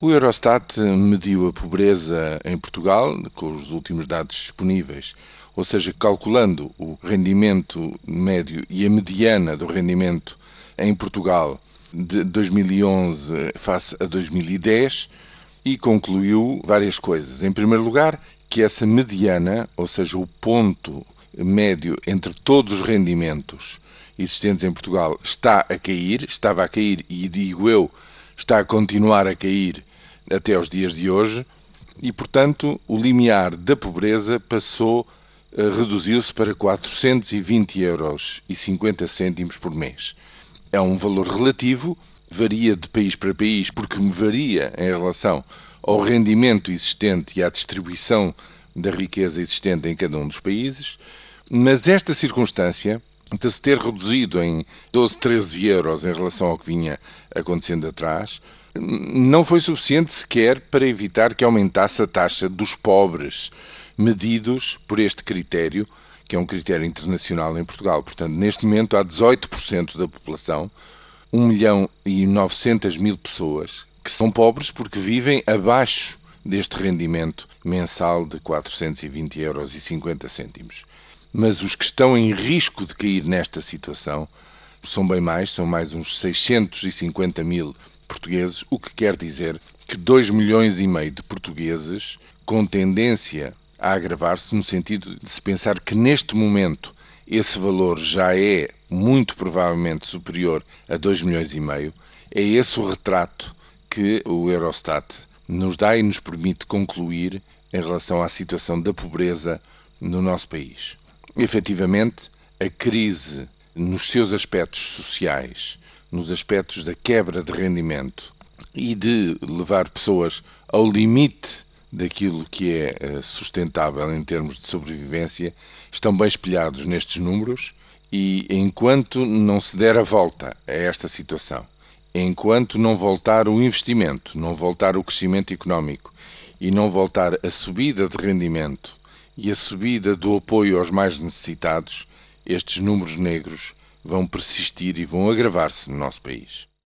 O Eurostat mediu a pobreza em Portugal com os últimos dados disponíveis, ou seja, calculando o rendimento médio e a mediana do rendimento em Portugal de 2011 face a 2010 e concluiu várias coisas. Em primeiro lugar, que essa mediana, ou seja, o ponto médio entre todos os rendimentos existentes em Portugal, está a cair, estava a cair e digo eu, está a continuar a cair até aos dias de hoje e, portanto, o limiar da pobreza passou, eh, reduziu-se para 420 euros e 50 cêntimos por mês. É um valor relativo, varia de país para país, porque varia em relação ao rendimento existente e à distribuição da riqueza existente em cada um dos países, mas esta circunstância de se ter reduzido em 12, 13 euros em relação ao que vinha acontecendo atrás, não foi suficiente sequer para evitar que aumentasse a taxa dos pobres, medidos por este critério, que é um critério internacional em Portugal. Portanto, neste momento há 18% da população, 1 milhão e 900 mil pessoas, que são pobres porque vivem abaixo deste rendimento mensal de 420 euros e 50 cêntimos. Mas os que estão em risco de cair nesta situação são bem mais, são mais uns 650 mil portugueses, o que quer dizer que 2 milhões e meio de portugueses com tendência a agravar-se no sentido de se pensar que neste momento esse valor já é muito provavelmente superior a 2 milhões e meio, é esse o retrato que o Eurostat nos dá e nos permite concluir em relação à situação da pobreza no nosso país. Efetivamente, a crise nos seus aspectos sociais nos aspectos da quebra de rendimento e de levar pessoas ao limite daquilo que é eh, sustentável em termos de sobrevivência, estão bem espelhados nestes números e enquanto não se der a volta a esta situação, enquanto não voltar o investimento, não voltar o crescimento económico e não voltar a subida de rendimento e a subida do apoio aos mais necessitados, estes números negros vão persistir e vão agravar-se no nosso país.